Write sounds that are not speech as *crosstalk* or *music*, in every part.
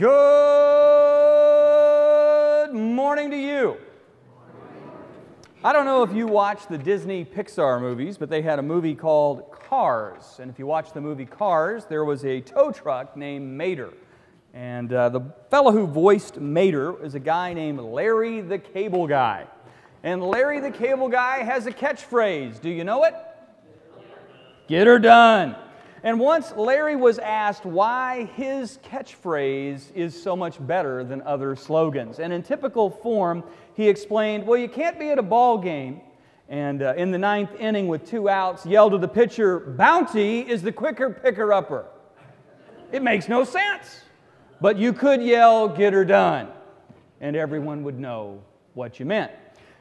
Good morning to you. I don't know if you watch the Disney Pixar movies, but they had a movie called Cars. And if you watch the movie Cars, there was a tow truck named Mater. And uh, the fellow who voiced Mater is a guy named Larry the Cable Guy. And Larry the Cable Guy has a catchphrase. Do you know it? Get her done. And once Larry was asked why his catchphrase is so much better than other slogans. And in typical form, he explained, Well, you can't be at a ball game and uh, in the ninth inning with two outs, yell to the pitcher, Bounty is the quicker picker upper. It makes no sense. But you could yell, Get her done, and everyone would know what you meant.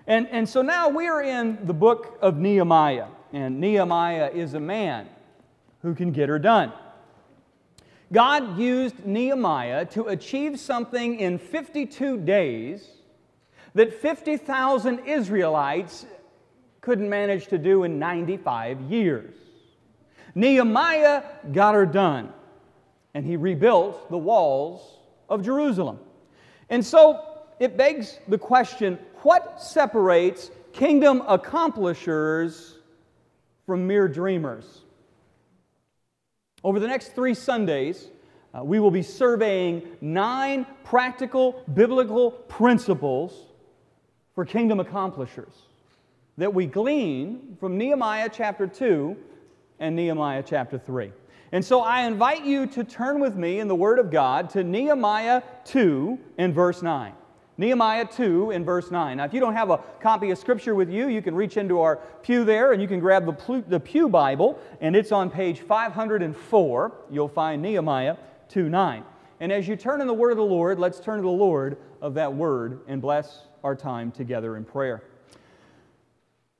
And, and so now we are in the book of Nehemiah, and Nehemiah is a man who can get her done. God used Nehemiah to achieve something in 52 days that 50,000 Israelites couldn't manage to do in 95 years. Nehemiah got her done, and he rebuilt the walls of Jerusalem. And so it begs the question what separates kingdom accomplishers from mere dreamers? Over the next three Sundays, uh, we will be surveying nine practical biblical principles for kingdom accomplishers that we glean from Nehemiah chapter 2 and Nehemiah chapter 3. And so I invite you to turn with me in the Word of God to Nehemiah 2 and verse 9. Nehemiah 2 in verse 9. Now, if you don't have a copy of Scripture with you, you can reach into our pew there and you can grab the, the Pew Bible, and it's on page 504. You'll find Nehemiah 2 9. And as you turn in the Word of the Lord, let's turn to the Lord of that Word and bless our time together in prayer.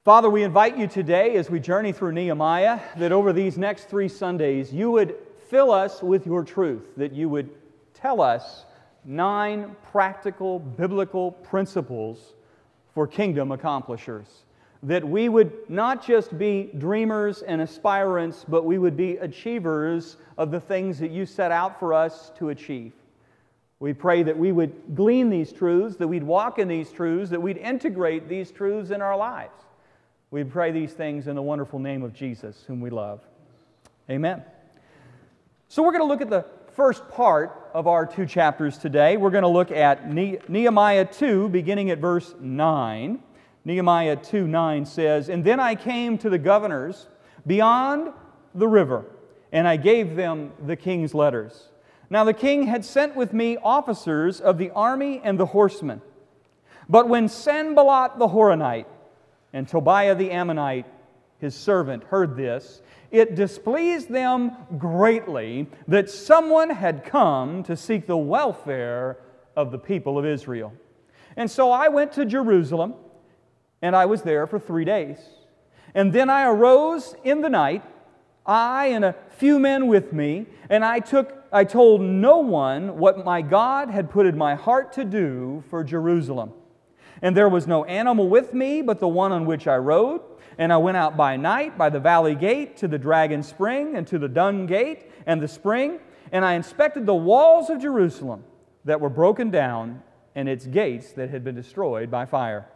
Father, we invite you today as we journey through Nehemiah that over these next three Sundays you would fill us with your truth, that you would tell us nine practical biblical principles for kingdom accomplishers. That we would not just be dreamers and aspirants, but we would be achievers of the things that you set out for us to achieve. We pray that we would glean these truths, that we'd walk in these truths, that we'd integrate these truths in our lives. We pray these things in the wonderful name of Jesus, whom we love. Amen. So, we're going to look at the first part of our two chapters today. We're going to look at Nehemiah 2, beginning at verse 9. Nehemiah 2 9 says, And then I came to the governors beyond the river, and I gave them the king's letters. Now the king had sent with me officers of the army and the horsemen. But when Sanballat the Horonite and Tobiah the Ammonite, his servant, heard this, it displeased them greatly that someone had come to seek the welfare of the people of Israel. And so I went to Jerusalem, and I was there for three days. And then I arose in the night, I and a few men with me, and I took I told no one what my God had put in my heart to do for Jerusalem. And there was no animal with me but the one on which I rode. And I went out by night by the valley gate to the dragon spring and to the dung gate and the spring. And I inspected the walls of Jerusalem that were broken down and its gates that had been destroyed by fire.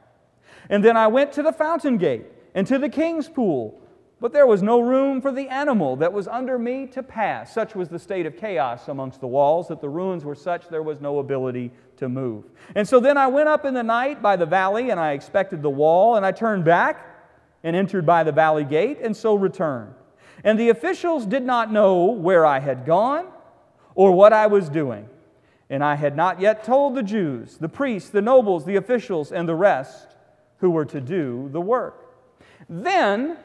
And then I went to the fountain gate and to the king's pool. But there was no room for the animal that was under me to pass. Such was the state of chaos amongst the walls that the ruins were such there was no ability to move. And so then I went up in the night by the valley, and I expected the wall, and I turned back and entered by the valley gate, and so returned. And the officials did not know where I had gone or what I was doing. And I had not yet told the Jews, the priests, the nobles, the officials, and the rest who were to do the work. Then,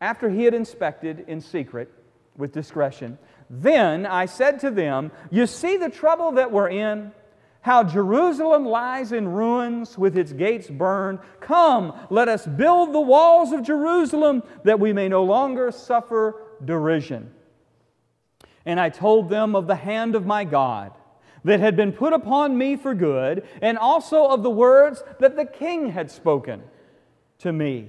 after he had inspected in secret with discretion, then I said to them, You see the trouble that we're in? How Jerusalem lies in ruins with its gates burned. Come, let us build the walls of Jerusalem that we may no longer suffer derision. And I told them of the hand of my God that had been put upon me for good, and also of the words that the king had spoken to me.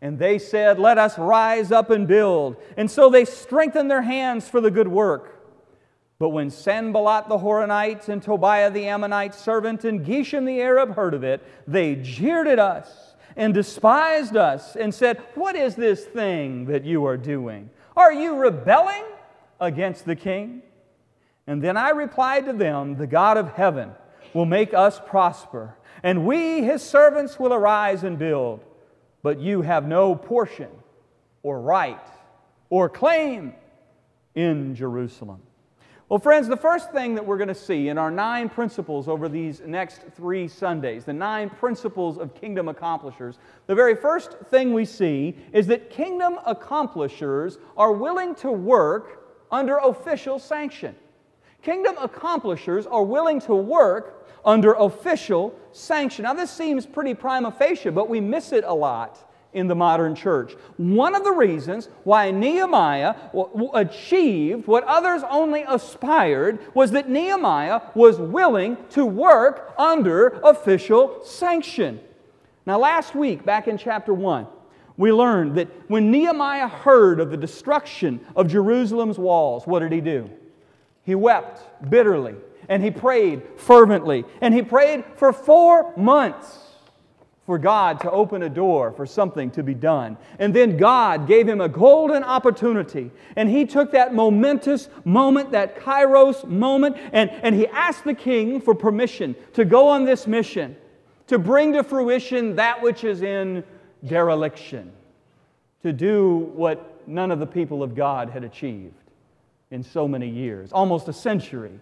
And they said, Let us rise up and build. And so they strengthened their hands for the good work. But when Sanballat the Horonite and Tobiah the Ammonite servant and Geshem the Arab heard of it, they jeered at us and despised us and said, What is this thing that you are doing? Are you rebelling against the king? And then I replied to them, The God of heaven will make us prosper, and we, his servants, will arise and build. But you have no portion or right or claim in Jerusalem. Well, friends, the first thing that we're going to see in our nine principles over these next three Sundays, the nine principles of kingdom accomplishers, the very first thing we see is that kingdom accomplishers are willing to work under official sanction. Kingdom accomplishers are willing to work under official sanction. Now, this seems pretty prima facie, but we miss it a lot in the modern church. One of the reasons why Nehemiah achieved what others only aspired was that Nehemiah was willing to work under official sanction. Now, last week, back in chapter 1, we learned that when Nehemiah heard of the destruction of Jerusalem's walls, what did he do? He wept bitterly and he prayed fervently and he prayed for four months for God to open a door for something to be done. And then God gave him a golden opportunity. And he took that momentous moment, that kairos moment, and, and he asked the king for permission to go on this mission, to bring to fruition that which is in dereliction, to do what none of the people of God had achieved in so many years, almost a century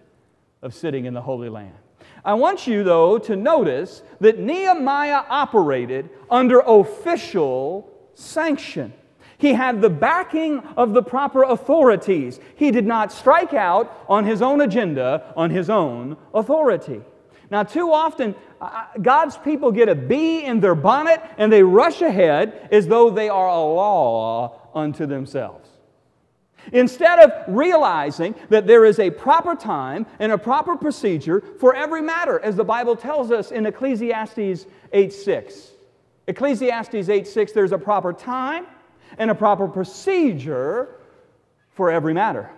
of sitting in the Holy Land. I want you, though, to notice that Nehemiah operated under official sanction. He had the backing of the proper authorities. He did not strike out on his own agenda, on his own authority. Now, too often, uh, God's people get a bee in their bonnet and they rush ahead as though they are a law unto themselves. Instead of realizing that there is a proper time and a proper procedure for every matter, as the Bible tells us in Ecclesiastes 8 6. Ecclesiastes 8 6, there's a proper time and a proper procedure for every matter.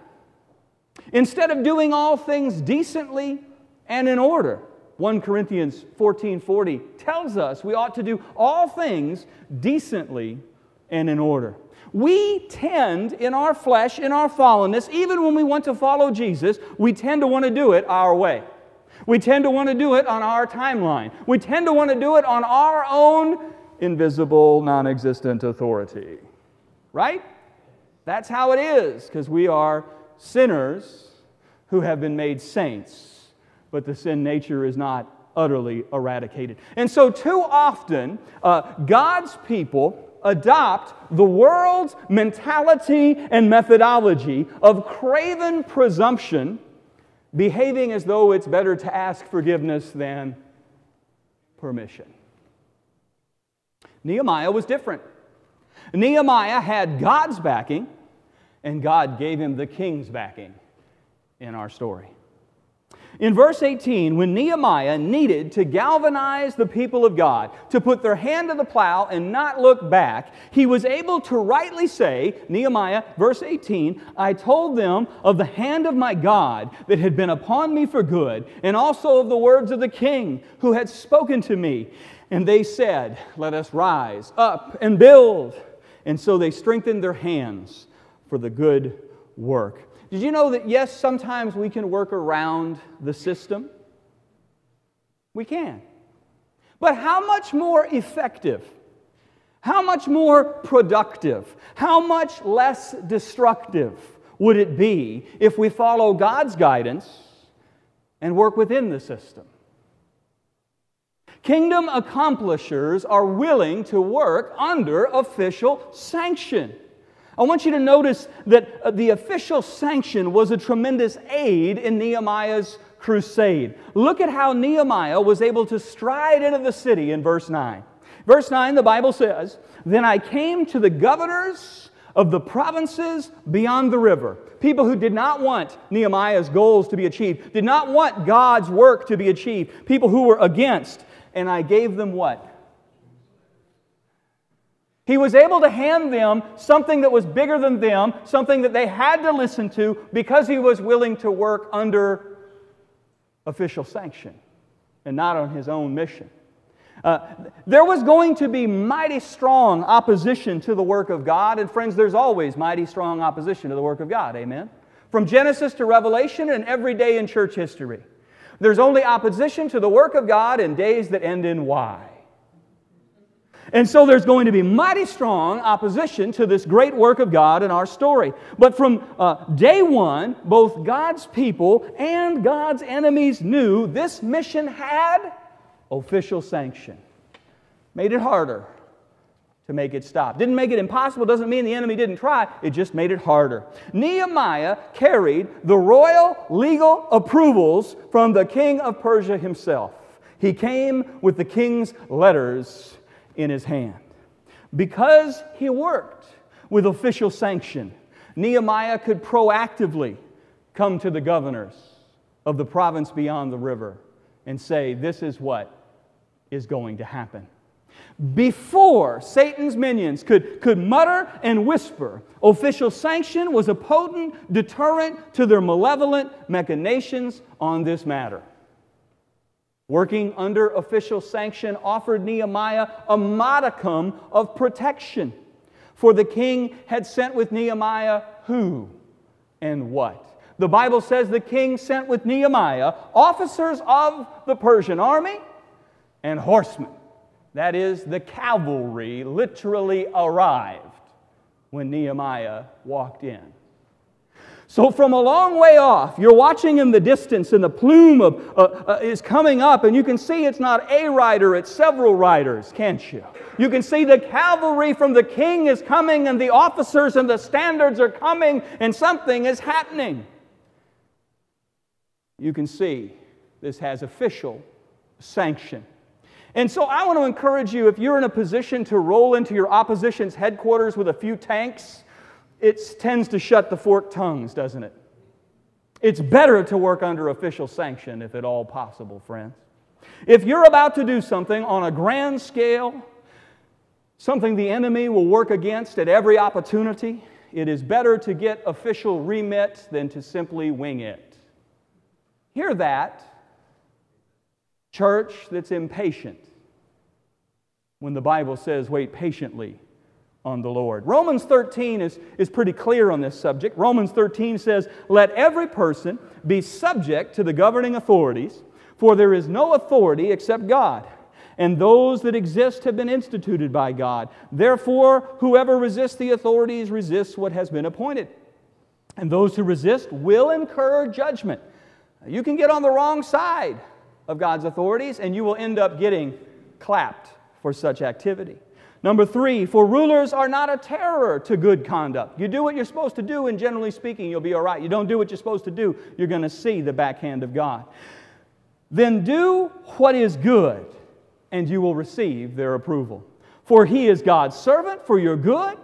Instead of doing all things decently and in order, 1 Corinthians 14:40 tells us we ought to do all things decently and in order. We tend in our flesh, in our fallenness, even when we want to follow Jesus, we tend to want to do it our way. We tend to want to do it on our timeline. We tend to want to do it on our own invisible, non existent authority. Right? That's how it is, because we are sinners who have been made saints, but the sin nature is not utterly eradicated. And so, too often, uh, God's people adopt the world's mentality and methodology of craven presumption, behaving as though it's better to ask forgiveness than permission. Nehemiah was different. Nehemiah had God's backing, and God gave him the king's backing in our story. In verse 18, when Nehemiah needed to galvanize the people of God, to put their hand to the plow and not look back, he was able to rightly say, Nehemiah, verse 18, I told them of the hand of my God that had been upon me for good, and also of the words of the king who had spoken to me. And they said, Let us rise up and build. And so they strengthened their hands for the good work. Did you know that, yes, sometimes we can work around the system? We can. But how much more effective, how much more productive, how much less destructive would it be if we follow God's guidance and work within the system? Kingdom accomplishers are willing to work under official sanction. I want you to notice that uh, the official sanction was a tremendous aid in Nehemiah's crusade. Look at how Nehemiah was able to stride into the city in verse 9. Verse 9, the Bible says, Then I came to the governors of the provinces beyond the river. People who did not want Nehemiah's goals to be achieved, did not want God's work to be achieved. People who were against. And I gave them what? He was able to hand them something that was bigger than them, something that they had to listen to because he was willing to work under official sanction and not on his own mission. Uh, there was going to be mighty strong opposition to the work of God, and friends, there's always mighty strong opposition to the work of God. Amen? From Genesis to Revelation and every day in church history. There's only opposition to the work of God in days that end in Y. And so there's going to be mighty strong opposition to this great work of God in our story. But from uh, day one, both God's people and God's enemies knew this mission had official sanction. Made it harder to make it stop. Didn't make it impossible, doesn't mean the enemy didn't try, it just made it harder. Nehemiah carried the royal legal approvals from the king of Persia himself. He came with the king's letters in his hand. Because he worked with official sanction, Nehemiah could proactively come to the governors of the province beyond the river and say, This is what is going to happen. Before Satan's minions could, could mutter and whisper, official sanction was a potent deterrent to their malevolent machinations on this matter working under official sanction, offered Nehemiah a modicum of protection. For the king had sent with Nehemiah who and what? The Bible says the king sent with Nehemiah officers of the Persian army and horsemen. That is, the cavalry literally arrived when Nehemiah walked in. So, from a long way off, you're watching in the distance, and the plume of, uh, uh, is coming up, and you can see it's not a rider, it's several riders, can't you? You can see the cavalry from the king is coming, and the officers and the standards are coming, and something is happening. You can see this has official sanction. And so I want to encourage you if you're in a position to roll into your opposition's headquarters with a few tanks, it tends to shut the forked tongues, doesn't it? It's better to work under official sanction if at all possible, friends. If you're about to do something on a grand scale, something the enemy will work against at every opportunity, it is better to get official remit than to simply wing it. Hear that, church that's impatient, when the Bible says, wait patiently on the Lord. Romans 13 is, is pretty clear on this subject. Romans 13 says, Let every person be subject to the governing authorities, for there is no authority except God, and those that exist have been instituted by God. Therefore, whoever resists the authorities resists what has been appointed. And those who resist will incur judgment. You can get on the wrong side of God's authorities, and you will end up getting clapped for such activity. Number three, for rulers are not a terror to good conduct. You do what you're supposed to do, and generally speaking, you'll be all right. You don't do what you're supposed to do, you're going to see the backhand of God. Then do what is good, and you will receive their approval. For he is God's servant for your good,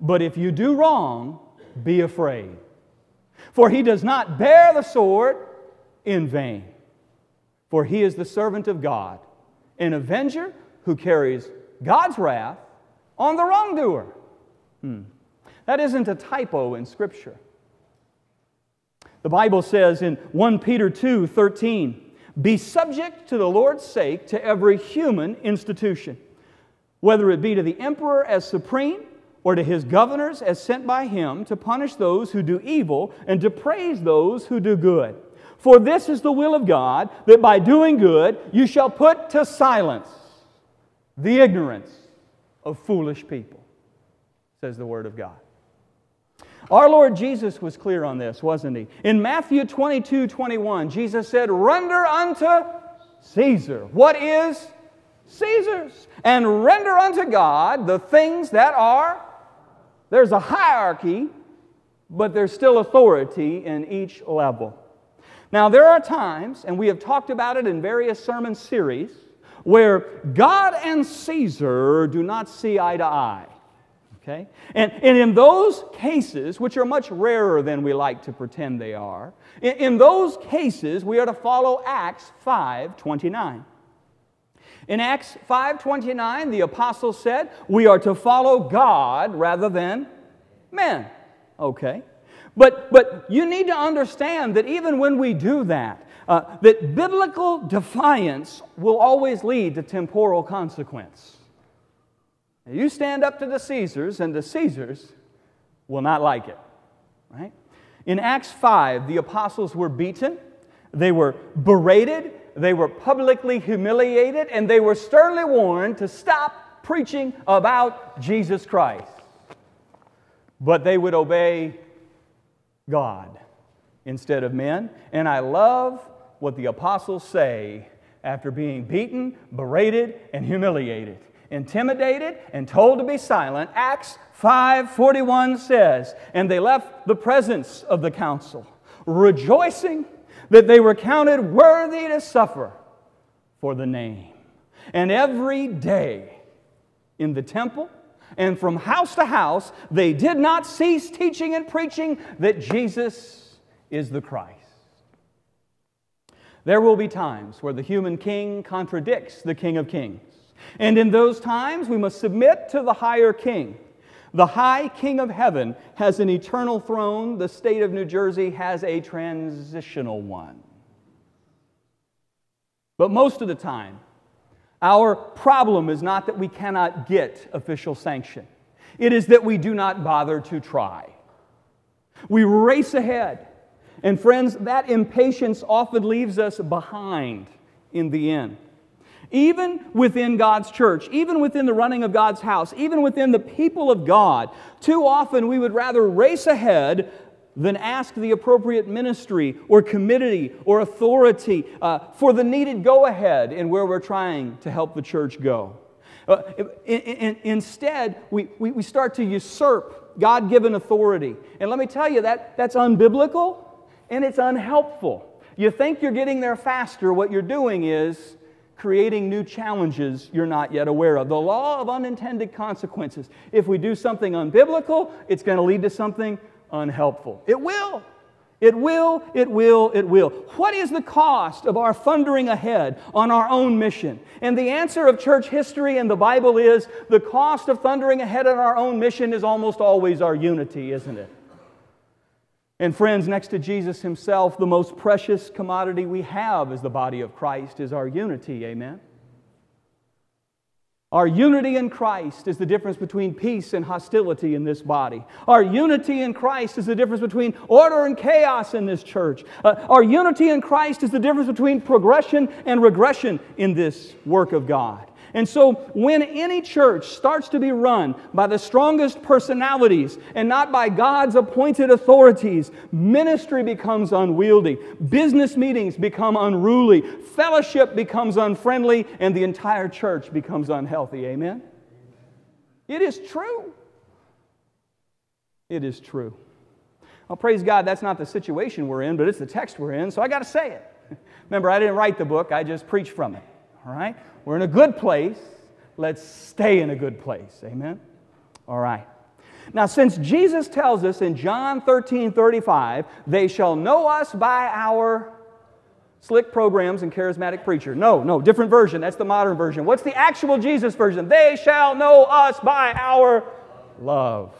but if you do wrong, be afraid. For he does not bear the sword in vain. For he is the servant of God, an avenger who carries God's wrath on the wrongdoer. Hmm. That isn't a typo in Scripture. The Bible says in 1 Peter 2 13, be subject to the Lord's sake to every human institution, whether it be to the emperor as supreme or to his governors as sent by him to punish those who do evil and to praise those who do good. For this is the will of God, that by doing good you shall put to silence the ignorance of foolish people, says the Word of God. Our Lord Jesus was clear on this, wasn't he? In Matthew 22 21, Jesus said, Render unto Caesar what is Caesar's, and render unto God the things that are. There's a hierarchy, but there's still authority in each level. Now, there are times, and we have talked about it in various sermon series, where God and Caesar do not see eye to eye. Okay? And, and in those cases, which are much rarer than we like to pretend they are, in, in those cases, we are to follow Acts 5 29. In Acts 5:29, the apostles said, "We are to follow God rather than men." Okay. But, but you need to understand that even when we do that, uh, that biblical defiance will always lead to temporal consequence. Now, you stand up to the Caesars, and the Caesars will not like it. Right? In Acts 5, the apostles were beaten, they were berated, they were publicly humiliated, and they were sternly warned to stop preaching about Jesus Christ. But they would obey God instead of men. And I love what the apostles say after being beaten, berated, and humiliated, intimidated, and told to be silent. Acts 5:41 says, "And they left the presence of the council, rejoicing that they were counted worthy to suffer for the name." And every day in the temple and from house to house, they did not cease teaching and preaching that Jesus is the Christ. There will be times where the human king contradicts the King of Kings. And in those times, we must submit to the higher king. The high king of heaven has an eternal throne, the state of New Jersey has a transitional one. But most of the time, our problem is not that we cannot get official sanction, it is that we do not bother to try. We race ahead. And friends, that impatience often leaves us behind in the end. Even within God's church, even within the running of God's house, even within the people of God, too often we would rather race ahead than ask the appropriate ministry or committee or authority uh, for the needed go ahead in where we're trying to help the church go. Uh, in, in, instead, we, we, we start to usurp God given authority. And let me tell you, that, that's unbiblical and it's unhelpful. You think you're getting there faster, what you're doing is creating new challenges you're not yet aware of. The law of unintended consequences. If we do something unbiblical, it's going to lead to something unhelpful. It will. It will, it will, it will. What is the cost of our thundering ahead on our own mission? And the answer of church history and the Bible is the cost of thundering ahead on our own mission is almost always our unity, isn't it? And friends, next to Jesus himself, the most precious commodity we have as the body of Christ is our unity. Amen? Our unity in Christ is the difference between peace and hostility in this body. Our unity in Christ is the difference between order and chaos in this church. Uh, our unity in Christ is the difference between progression and regression in this work of God. And so, when any church starts to be run by the strongest personalities and not by God's appointed authorities, ministry becomes unwieldy, business meetings become unruly, fellowship becomes unfriendly, and the entire church becomes unhealthy. Amen? It is true. It is true. Well, praise God, that's not the situation we're in, but it's the text we're in, so I got to say it. *laughs* Remember, I didn't write the book, I just preached from it. All right? We're in a good place. Let's stay in a good place. Amen? All right. Now, since Jesus tells us in John 13 35, they shall know us by our slick programs and charismatic preacher. No, no, different version. That's the modern version. What's the actual Jesus version? They shall know us by our love.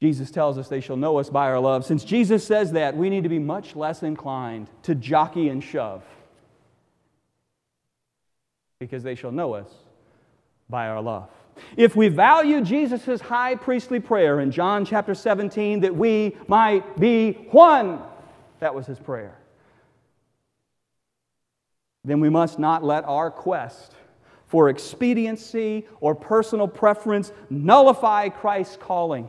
Jesus tells us they shall know us by our love. Since Jesus says that, we need to be much less inclined to jockey and shove because they shall know us by our love. If we value Jesus' high priestly prayer in John chapter 17, that we might be one, that was his prayer, then we must not let our quest for expediency or personal preference nullify Christ's calling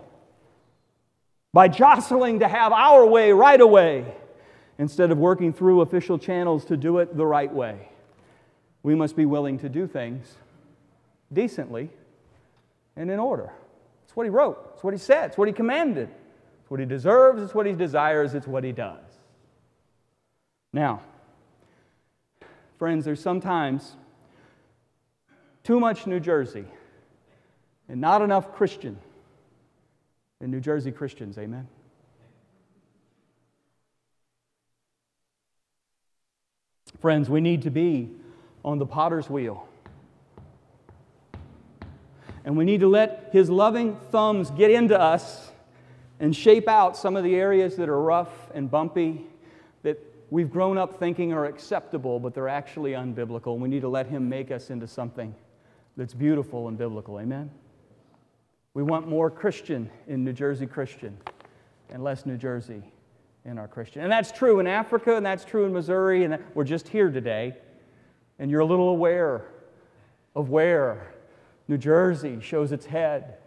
by jostling to have our way right away instead of working through official channels to do it the right way we must be willing to do things decently and in order. It's what he wrote, it's what he said, it's what he commanded. It's what he deserves, it's what he desires, it's what he does. Now, friends, there's sometimes too much New Jersey and not enough Christian in New Jersey Christians, amen? Friends, we need to be on the potter's wheel. And we need to let His loving thumbs get into us and shape out some of the areas that are rough and bumpy that we've grown up thinking are acceptable, but they're actually unbiblical. We need to let Him make us into something that's beautiful and biblical. Amen? We want more Christian in New Jersey Christian and less New Jersey in our Christian. And that's true in Africa, and that's true in Missouri, and we're just here today. And you're a little aware of where New Jersey shows its head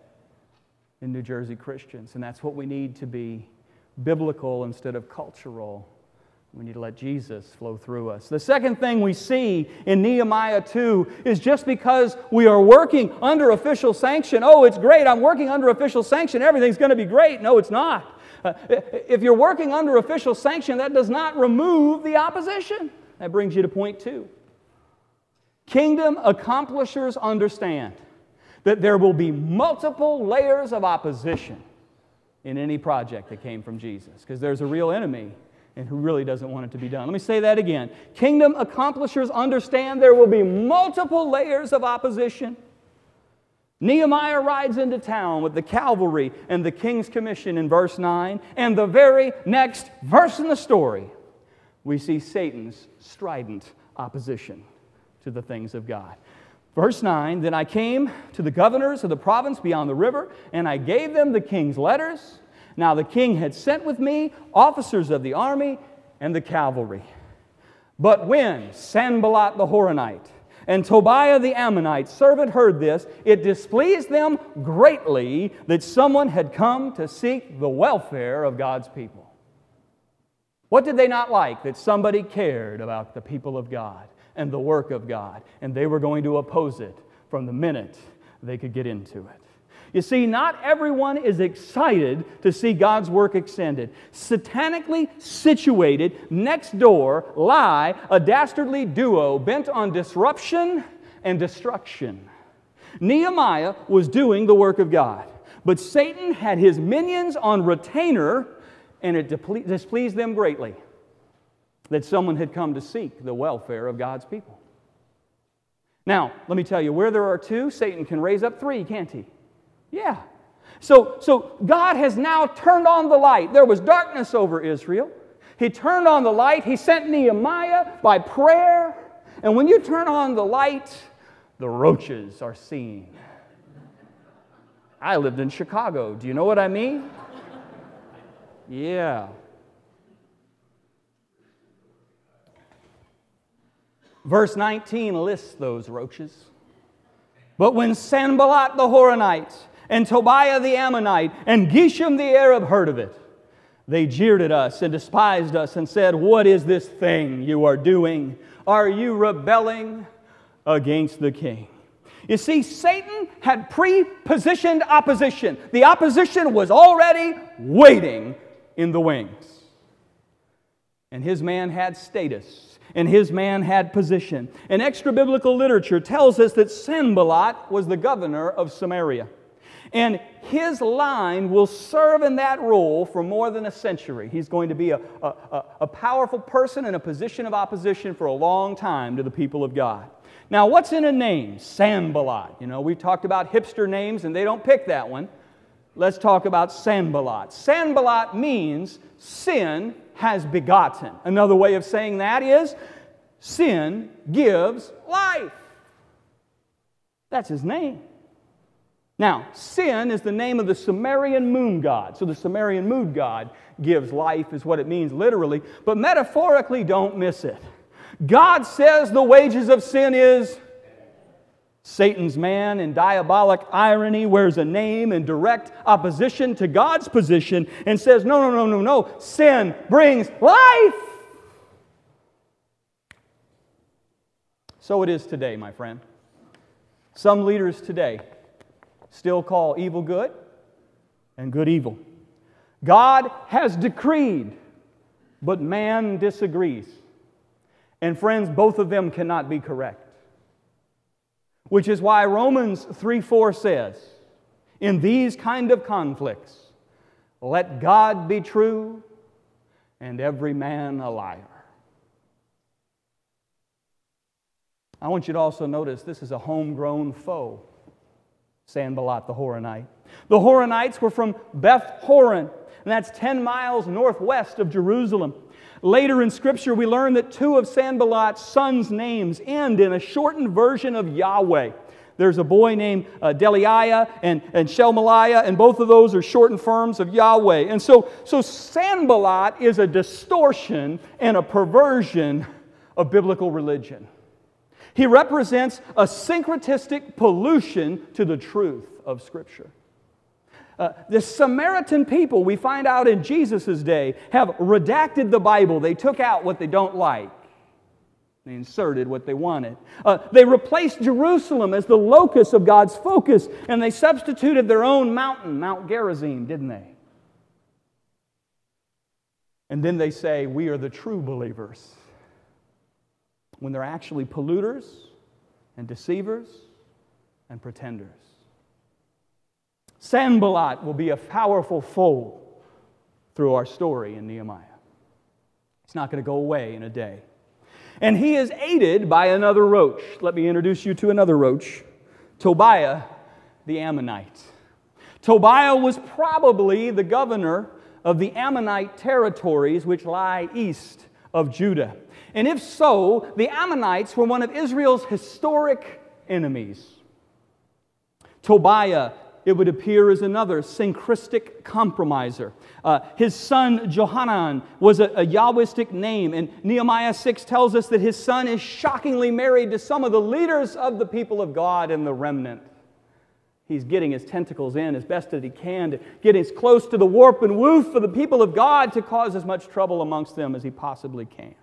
in New Jersey Christians. And that's what we need to be biblical instead of cultural. We need to let Jesus flow through us. The second thing we see in Nehemiah 2 is just because we are working under official sanction, oh, it's great, I'm working under official sanction, everything's going to be great. No, it's not. Uh, if you're working under official sanction, that does not remove the opposition. That brings you to point two. Kingdom accomplishers understand that there will be multiple layers of opposition in any project that came from Jesus because there's a real enemy and who really doesn't want it to be done. Let me say that again. Kingdom accomplishers understand there will be multiple layers of opposition. Nehemiah rides into town with the cavalry and the king's commission in verse 9, and the very next verse in the story, we see Satan's strident opposition to the things of God. Verse 9 Then I came to the governors of the province beyond the river, and I gave them the king's letters. Now the king had sent with me officers of the army and the cavalry. But when Sanballat the Horonite and Tobiah the Ammonite servant heard this, it displeased them greatly that someone had come to seek the welfare of God's people. What did they not like? That somebody cared about the people of God and the work of God, and they were going to oppose it from the minute they could get into it. You see, not everyone is excited to see God's work extended. Satanically situated next door lie a dastardly duo bent on disruption and destruction. Nehemiah was doing the work of God, but Satan had his minions on retainer, and it displeased them greatly that someone had come to seek the welfare of God's people. Now, let me tell you, where there are two, Satan can raise up three, can't he? Yeah. So, so God has now turned on the light. There was darkness over Israel. He turned on the light. He sent Nehemiah by prayer. And when you turn on the light, the roaches are seen. I lived in Chicago. Do you know what I mean? Yeah. Verse 19 lists those roaches. But when Sanballat the Horonite and Tobiah the Ammonite and Geshem the Arab heard of it, they jeered at us and despised us and said, What is this thing you are doing? Are you rebelling against the king? You see, Satan had pre positioned opposition. The opposition was already waiting in the wings. And his man had status and his man had position. And extra biblical literature tells us that Sanballat was the governor of Samaria. And his line will serve in that role for more than a century. He's going to be a, a, a, powerful person in a position of opposition for a long time to the people of God. Now, what's in a name? Sanballat. You know, we've talked about hipster names and they don't pick that one. Let's talk about Sanballat. Sanballat means sin has begotten. Another way of saying that is sin gives life. That's his name. Now, sin is the name of the Sumerian moon god. So the Sumerian moon god gives life, is what it means literally. But metaphorically, don't miss it. God says the wages of sin is Satan's man in diabolic irony wears a name in direct opposition to God's position and says, No, no, no, no, no. Sin brings life. So it is today, my friend. Some leaders today still call evil good and good evil. God has decreed, but man disagrees. And friends, both of them cannot be correct. Which is why Romans 3 4 says, in these kind of conflicts, let God be true and every man a liar. I want you to also notice this is a homegrown foe, Sanballat the Horonite. The Horonites were from Beth Horon, and that's 10 miles northwest of Jerusalem. Later in Scripture, we learn that two of Sanballat's sons' names end in a shortened version of Yahweh. There's a boy named uh, Delaiah and, and Shelemiah, and both of those are shortened forms of Yahweh. And so, so Sanballat is a distortion and a perversion of biblical religion. He represents a syncretistic pollution to the truth of Scripture. Uh, the Samaritan people, we find out in Jesus' day, have redacted the Bible. They took out what they don't like. They inserted what they wanted. Uh, they replaced Jerusalem as the locus of God's focus, and they substituted their own mountain, Mount Gerizim, didn't they? And then they say, We are the true believers. When they're actually polluters and deceivers and pretenders. Sanballat will be a powerful foe through our story in Nehemiah. It's not going to go away in a day. And he is aided by another roach. Let me introduce you to another roach Tobiah the Ammonite. Tobiah was probably the governor of the Ammonite territories which lie east of Judah. And if so, the Ammonites were one of Israel's historic enemies. Tobiah it would appear as another syncretistic compromiser. Uh, his son Johanan was a, a Yahwistic name, and Nehemiah 6 tells us that his son is shockingly married to some of the leaders of the people of God in the remnant. He's getting his tentacles in as best as he can to get as close to the warp and woof for the people of God to cause as much trouble amongst them as he possibly can.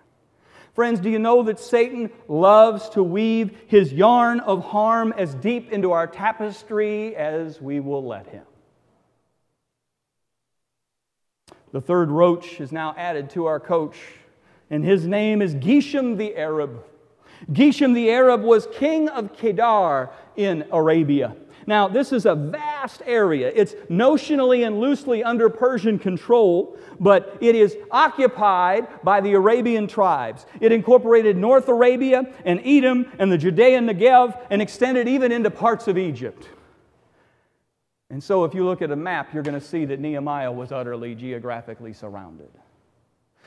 Friends, do you know that Satan loves to weave his yarn of harm as deep into our tapestry as we will let him? The third roach is now added to our coach, and his name is Geshem the Arab. Geshem the Arab was king of Kedar in Arabia. Now, this is a vast area. It's notionally and loosely under Persian control, but it is occupied by the Arabian tribes. It incorporated North Arabia and Edom and the Judean Negev and extended even into parts of Egypt. And so, if you look at a map, you're going to see that Nehemiah was utterly geographically surrounded.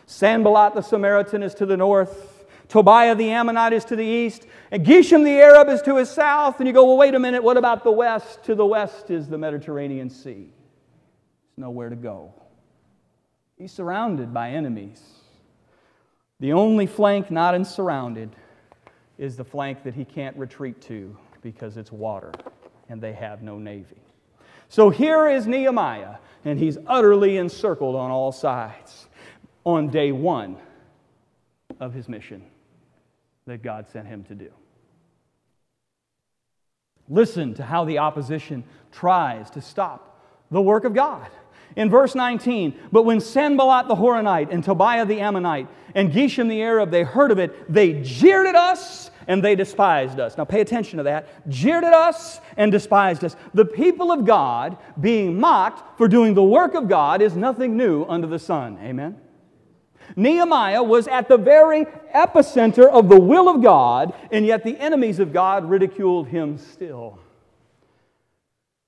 Sanballat the Samaritan is to the north, Tobiah the Ammonite is to the east, and Geshem the Arab is to his south. And you go, well, wait a minute, what about the west? To the west is the Mediterranean Sea. There's nowhere to go. He's surrounded by enemies. The only flank not in surrounded is the flank that he can't retreat to because it's water and they have no navy. So here is Nehemiah, and he's utterly encircled on all sides on day one of his mission that God sent him to do. Listen to how the opposition tries to stop the work of God. In verse 19, but when Sanballat the Horonite and Tobiah the Ammonite and Geshem the Arab, they heard of it, they jeered at us and they despised us. Now pay attention to that. Jeered at us and despised us. The people of God being mocked for doing the work of God is nothing new under the sun. Amen? Nehemiah was at the very epicenter of the will of God, and yet the enemies of God ridiculed him still.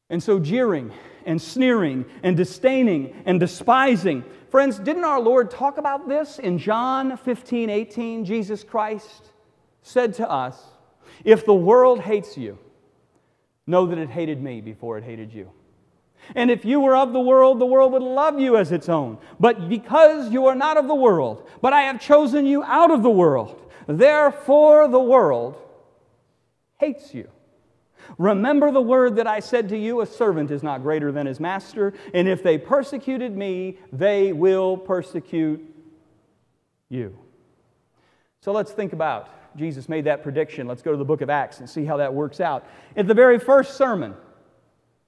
And so, jeering and sneering and disdaining and despising. Friends, didn't our Lord talk about this in John 15 18? Jesus Christ said to us, If the world hates you, know that it hated me before it hated you. And if you were of the world, the world would love you as its own. But because you are not of the world, but I have chosen you out of the world, therefore the world hates you. Remember the word that I said to you a servant is not greater than his master, and if they persecuted me, they will persecute you. So let's think about Jesus made that prediction. Let's go to the book of Acts and see how that works out. At the very first sermon,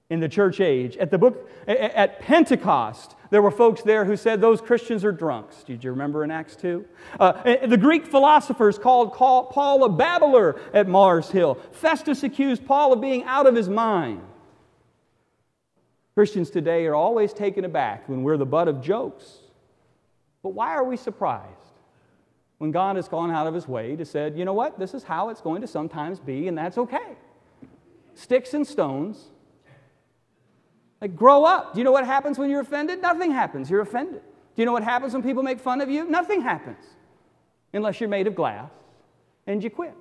in the church age. At the book at Pentecost, there were folks there who said those Christians are drunks. Did you remember in Acts 2? Uh, the Greek philosophers called Paul a babbler at Mars Hill. Festus accused Paul of being out of his mind. Christians today are always taken aback when we're the butt of jokes. But why are we surprised? when God has gone out of his way to say, you know what, this is how it's going to sometimes be, and that's okay. Sticks and stones. Like, grow up. Do you know what happens when you're offended? Nothing happens. You're offended. Do you know what happens when people make fun of you? Nothing happens unless you're made of glass and you quit.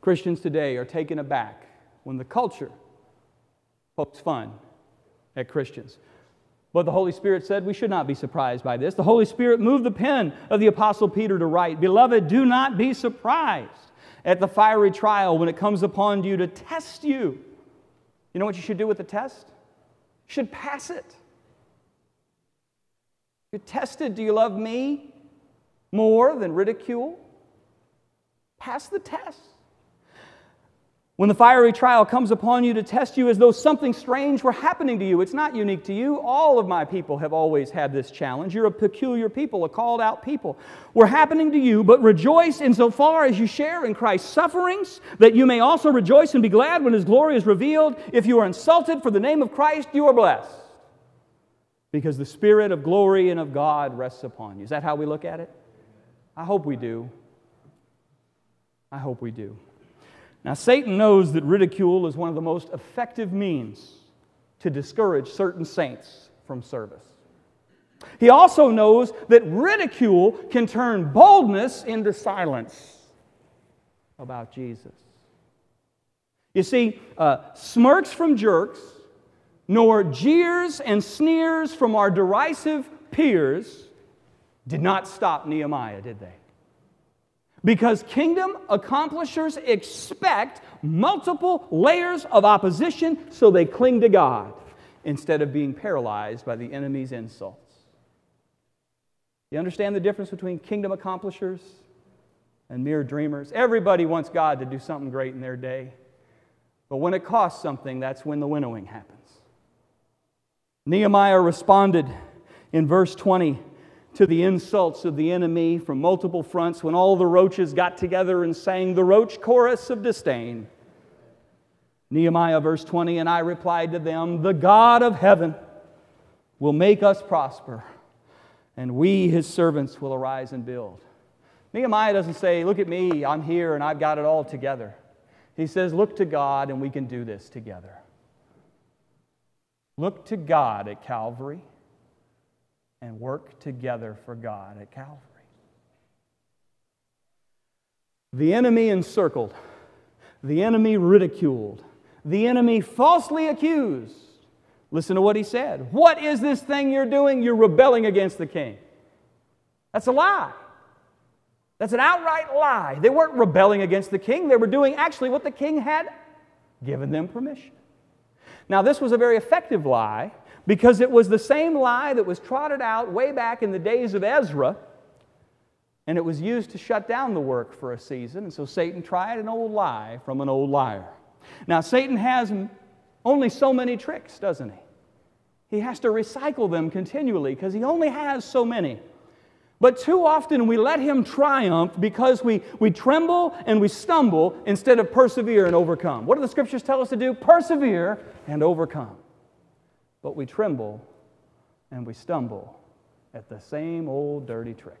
Christians today are taken aback when the culture pokes fun at Christians. But the Holy Spirit said we should not be surprised by this. The Holy Spirit moved the pen of the Apostle Peter to write Beloved, do not be surprised at the fiery trial when it comes upon you to test you. You know what you should do with the test? You should pass it. You're tested. Do you love me more than ridicule? Pass the test. When the fiery trial comes upon you to test you as though something strange were happening to you, it's not unique to you. All of my people have always had this challenge. You're a peculiar people, a called out people. We're happening to you, but rejoice insofar as you share in Christ's sufferings, that you may also rejoice and be glad when his glory is revealed. If you are insulted for the name of Christ, you are blessed, because the Spirit of glory and of God rests upon you. Is that how we look at it? I hope we do. I hope we do. Now, Satan knows that ridicule is one of the most effective means to discourage certain saints from service. He also knows that ridicule can turn boldness into silence about Jesus. You see, uh, smirks from jerks, nor jeers and sneers from our derisive peers did not stop Nehemiah, did they? Because kingdom accomplishers expect multiple layers of opposition so they cling to God instead of being paralyzed by the enemy's insults. You understand the difference between kingdom accomplishers and mere dreamers? Everybody wants God to do something great in their day. But when it costs something, that's when the winnowing happens. Nehemiah responded in verse 20 to the insults of the enemy from multiple fronts when all the roaches got together and sang the roach chorus of disdain. Nehemiah, verse 20, and I replied to them, The God of heaven will make us prosper, and we, his servants, will arise and build. Nehemiah doesn't say, Look at me, I'm here and I've got it all together. He says, Look to God and we can do this together. Look to God at Calvary and work together for God at Calvary. The enemy encircled, the enemy ridiculed, the enemy falsely accused. Listen to what he said. What is this thing you're doing? You're rebelling against the king. That's a lie. That's an outright lie. They weren't rebelling against the king, they were doing actually what the king had given them permission. Now, this was a very effective lie because it was the same lie that was trotted out way back in the days of Ezra, and it was used to shut down the work for a season. And so Satan tried an old lie from an old liar. Now, Satan has only so many tricks, doesn't he? He has to recycle them continually because he only has so many. But too often we let him triumph because we, we tremble and we stumble instead of persevere and overcome. What do the scriptures tell us to do? Persevere and overcome but we tremble and we stumble at the same old dirty tricks.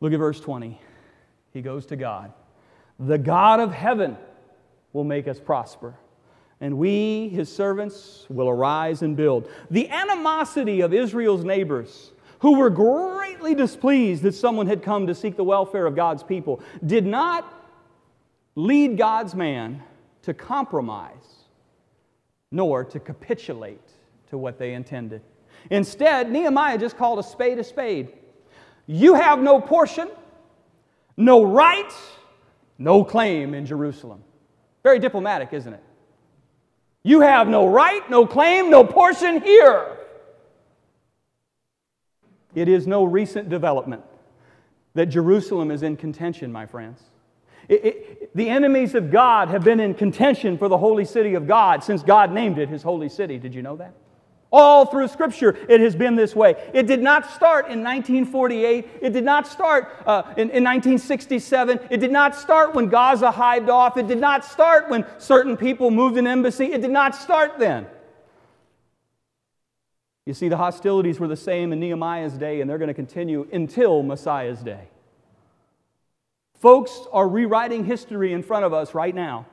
Look at verse 20. He goes to God. The God of heaven will make us prosper, and we, his servants, will arise and build. The animosity of Israel's neighbors, who were greatly displeased that someone had come to seek the welfare of God's people, did not lead God's man to compromise nor to capitulate to what they intended. Instead, Nehemiah just called a spade a spade. You have no portion, no right, no claim in Jerusalem. Very diplomatic, isn't it? You have no right, no claim, no portion here. It is no recent development that Jerusalem is in contention, my friends. It, it, the enemies of God have been in contention for the holy city of God since God named it his holy city. Did you know that? All through Scripture, it has been this way. It did not start in 1948. It did not start uh, in, in 1967. It did not start when Gaza hived off. It did not start when certain people moved an embassy. It did not start then. You see, the hostilities were the same in Nehemiah's day, and they're going to continue until Messiah's day. Folks are rewriting history in front of us right now.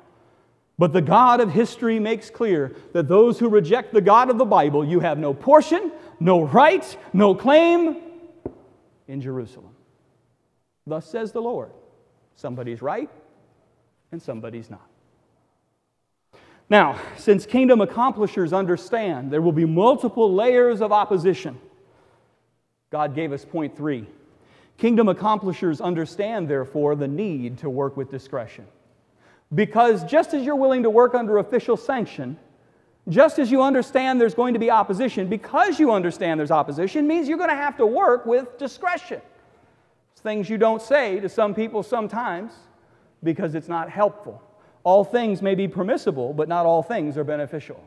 But the God of history makes clear that those who reject the God of the Bible, you have no portion, no right, no claim in Jerusalem. Thus says the Lord. Somebody's right and somebody's not. Now, since kingdom accomplishers understand there will be multiple layers of opposition, God gave us point three. Kingdom accomplishers understand, therefore, the need to work with discretion. Because just as you're willing to work under official sanction, just as you understand there's going to be opposition, because you understand there's opposition means you're going to have to work with discretion. It's things you don't say to some people sometimes because it's not helpful. All things may be permissible, but not all things are beneficial.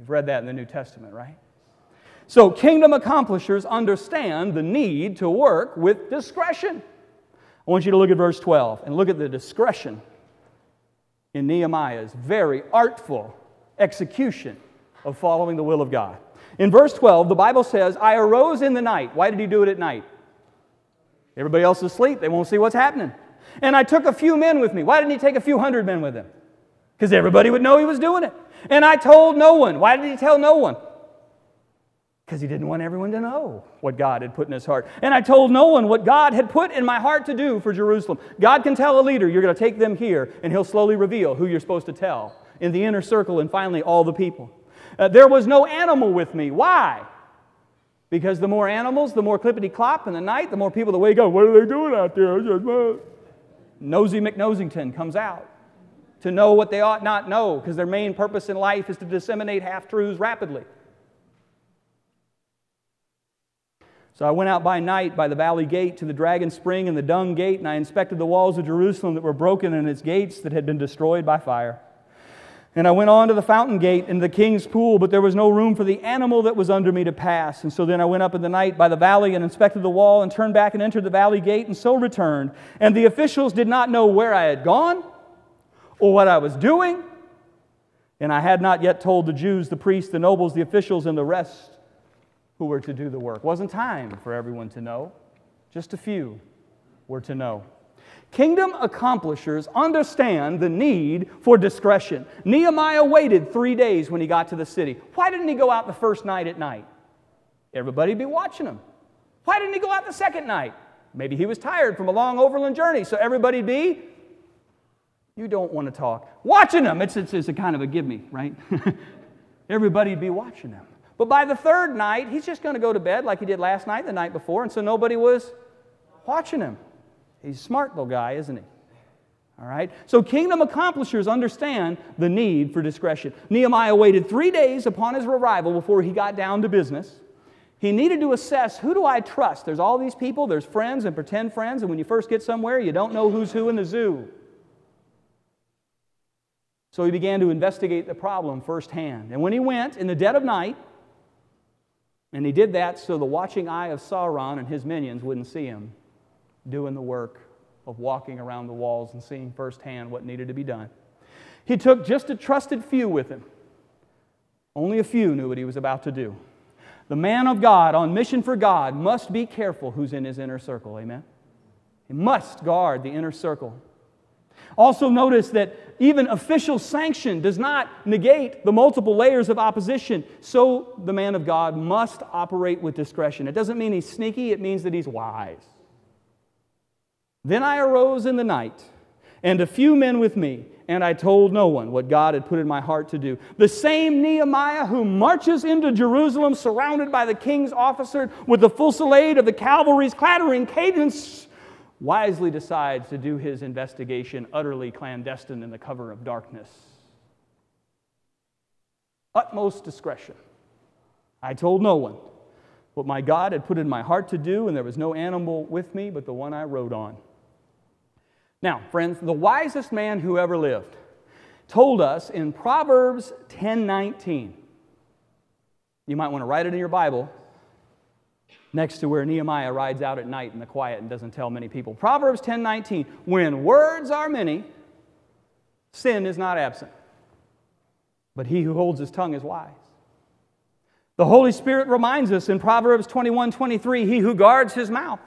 You've read that in the New Testament, right? So, kingdom accomplishers understand the need to work with discretion. I want you to look at verse 12 and look at the discretion in Nehemiah's very artful execution of following the will of God. In verse 12, the Bible says, I arose in the night. Why did he do it at night? Everybody else is asleep. They won't see what's happening. And I took a few men with me. Why didn't he take a few hundred men with him? Because everybody would know he was doing it. And I told no one. Why did he tell no one? Because he didn't want everyone to know what God had put in his heart. And I told no one what God had put in my heart to do for Jerusalem. God can tell a leader, you're going to take them here, and he'll slowly reveal who you're supposed to tell in the inner circle and finally all the people. Uh, there was no animal with me. Why? Because the more animals, the more clippity clop in the night, the more people that wake up, what are they doing out there? Nosy McNosington comes out to know what they ought not know because their main purpose in life is to disseminate half truths rapidly. So I went out by night by the valley gate to the dragon spring and the dung gate, and I inspected the walls of Jerusalem that were broken and its gates that had been destroyed by fire. And I went on to the fountain gate and the king's pool, but there was no room for the animal that was under me to pass. And so then I went up in the night by the valley and inspected the wall and turned back and entered the valley gate and so returned. And the officials did not know where I had gone or what I was doing. And I had not yet told the Jews, the priests, the nobles, the officials, and the rest who were to do the work. Wasn't time for everyone to know, just a few were to know. Kingdom accomplishers understand the need for discretion. Nehemiah waited three days when he got to the city. Why didn't he go out the first night at night? Everybody'd be watching him. Why didn't he go out the second night? Maybe he was tired from a long overland journey, so everybody'd be. You don't want to talk. Watching him. It's, it's, it's a kind of a give me, right? *laughs* everybody'd be watching him. But by the third night, he's just going to go to bed like he did last night, the night before, and so nobody was watching him. He's a smart little guy, isn't he? All right? So kingdom accomplishers understand the need for discretion. Nehemiah waited three days upon his arrival before he got down to business. He needed to assess who do I trust? There's all these people, there's friends and pretend friends, and when you first get somewhere, you don't know who's who in the zoo. So he began to investigate the problem firsthand. And when he went in the dead of night, and he did that so the watching eye of Sauron and his minions wouldn't see him doing the work of walking around the walls and seeing firsthand what needed to be done. He took just a trusted few with him. Only a few knew what he was about to do. The man of God on mission for God must be careful who's in his inner circle. Amen? He must guard the inner circle. Also, notice that even official sanction does not negate the multiple layers of opposition. So, the man of God must operate with discretion. It doesn't mean he's sneaky, it means that he's wise. Then I arose in the night, and a few men with me, and I told no one what God had put in my heart to do. The same Nehemiah who marches into Jerusalem surrounded by the king's officers with the fusillade of the cavalry's clattering cadence wisely decides to do his investigation utterly clandestine in the cover of darkness. Utmost discretion. I told no one what my God had put in my heart to do, and there was no animal with me but the one I rode on. Now, friends, the wisest man who ever lived told us in Proverbs 10:19. You might want to write it in your Bible next to where Nehemiah rides out at night in the quiet and doesn't tell many people. Proverbs 10:19, when words are many, sin is not absent. But he who holds his tongue is wise. The Holy Spirit reminds us in Proverbs 21 23 He who guards his mouth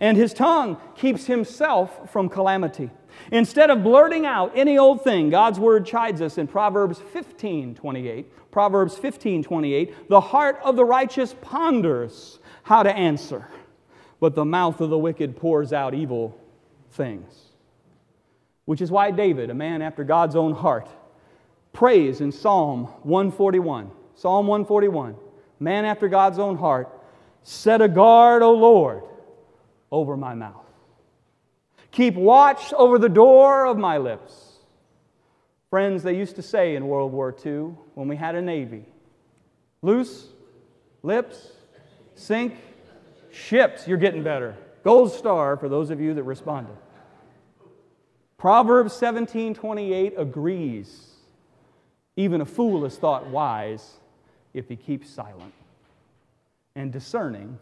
and his tongue keeps himself from calamity. Instead of blurting out any old thing, God's word chides us in Proverbs 15 28. Proverbs 15 28. The heart of the righteous ponders how to answer, but the mouth of the wicked pours out evil things. Which is why David, a man after God's own heart, prays in Psalm 141. Psalm 141 man after God's own heart, set a guard, O Lord, over my mouth. Keep watch over the door of my lips. Friends, they used to say in World War II when we had a Navy loose, lips, sink, ships. You're getting better. Gold star for those of you that responded. Proverbs 17:28 agrees. Even a fool is thought wise if he keeps silent, and discerning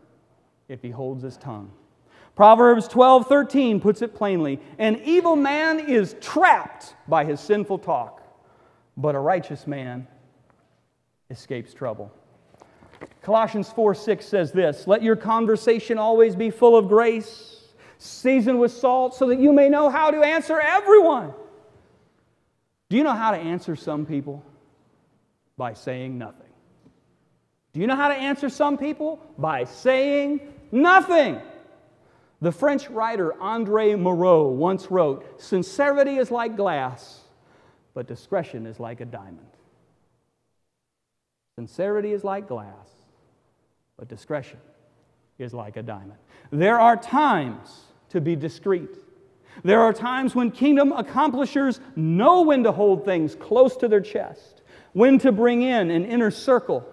if he holds his tongue. Proverbs 12 13 puts it plainly An evil man is trapped by his sinful talk, but a righteous man escapes trouble. Colossians 4 6 says this Let your conversation always be full of grace, seasoned with salt, so that you may know how to answer everyone. Do you know how to answer some people? By saying nothing. Do you know how to answer some people? By saying nothing. The French writer Andre Malraux once wrote Sincerity is like glass, but discretion is like a diamond. Sincerity is like glass, but discretion is like a diamond. There are times to be discreet. There are times when kingdom accomplishers know when to hold things close to their chest, when to bring in an inner circle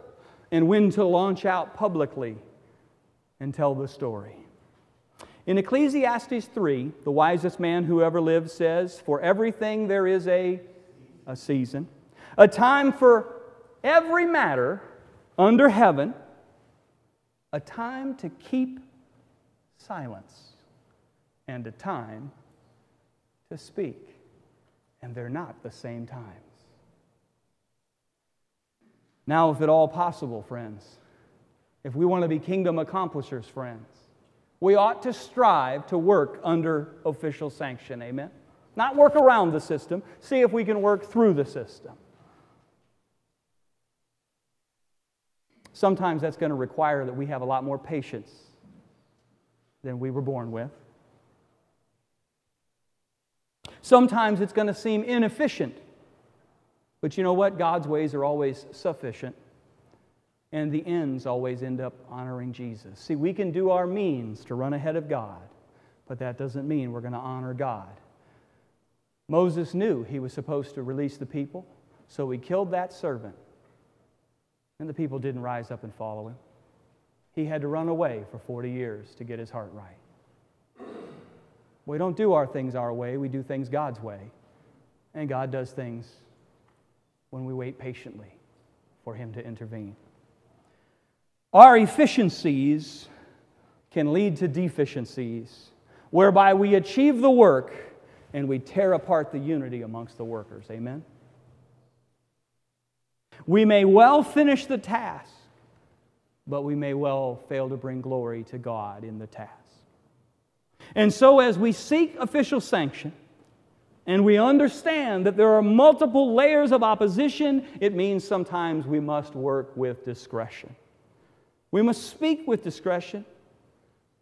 and when to launch out publicly and tell the story. In Ecclesiastes 3, the wisest man who ever lived says, For everything there is a, a season, a time for every matter under heaven, a time to keep silence, and a time to speak. And they're not the same times. Now, if at all possible, friends, if we want to be kingdom accomplishers, friends, we ought to strive to work under official sanction. Amen? Not work around the system, see if we can work through the system. Sometimes that's going to require that we have a lot more patience than we were born with. Sometimes it's going to seem inefficient but you know what? God's ways are always sufficient, and the ends always end up honoring Jesus. See, we can do our means to run ahead of God, but that doesn't mean we're going to honor God. Moses knew he was supposed to release the people, so he killed that servant, and the people didn't rise up and follow him. He had to run away for 40 years to get his heart right. We don't do our things our way, we do things God's way. And God does things when we wait patiently for Him to intervene. Our efficiencies can lead to deficiencies, whereby we achieve the work and we tear apart the unity amongst the workers. Amen? We may well finish the task, but we may well fail to bring glory to God in the task. And so, as we seek official sanction, and we understand that there are multiple layers of opposition, it means sometimes we must work with discretion. We must speak with discretion.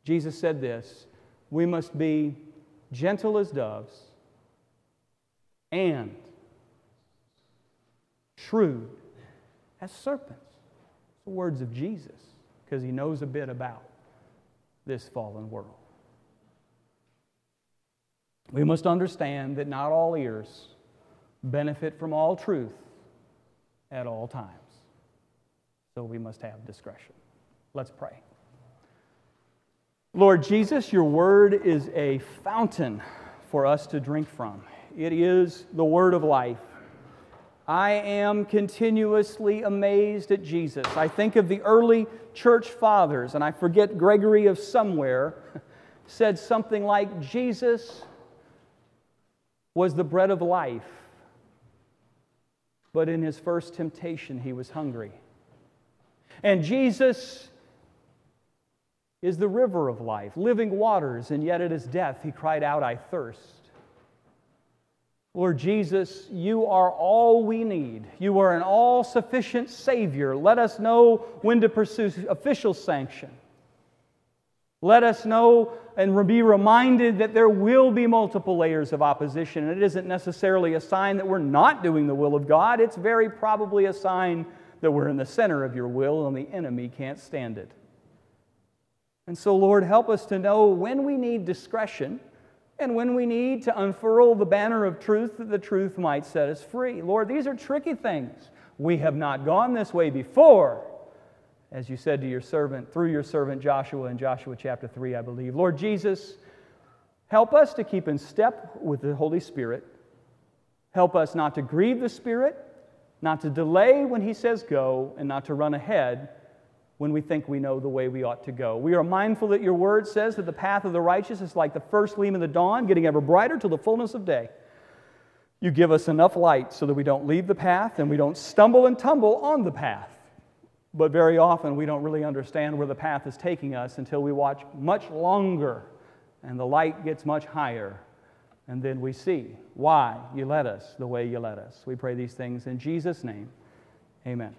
Jesus said this we must be gentle as doves and shrewd as serpents. The words of Jesus because he knows a bit about this fallen world. We must understand that not all ears benefit from all truth at all times. So we must have discretion. Let's pray. Lord Jesus, your word is a fountain for us to drink from. It is the word of life. I am continuously amazed at Jesus. I think of the early church fathers, and I forget Gregory of somewhere *laughs* said something like Jesus was the bread of life. But in his first temptation, he was hungry. And Jesus is the river of life, living waters, and yet at his death he cried out, I thirst. Lord Jesus, you are all we need. You are an all sufficient Savior. Let us know when to pursue official sanction. Let us know and be reminded that there will be multiple layers of opposition. And it isn't necessarily a sign that we're not doing the will of God, it's very probably a sign that we're in the center of your will and the enemy can't stand it. And so, Lord, help us to know when we need discretion and when we need to unfurl the banner of truth that the truth might set us free. Lord, these are tricky things. We have not gone this way before as you said to your servant, through your servant Joshua in Joshua chapter 3, I believe. Lord Jesus, help us to keep in step with the Holy Spirit. Help us not to grieve the Spirit, not to delay when He says go, and not to run ahead when we think we know the way we ought to go. We are mindful that your word says that the path of the righteous is like the first gleam of the dawn, getting ever brighter till the fullness of day. You give us enough light so that we don't leave the path and we don't stumble and tumble on the path. But very often we don't really understand where the path is taking us until we watch much longer and the light gets much higher. And then we see why you led us the way you led us. We pray these things in Jesus' name. Amen.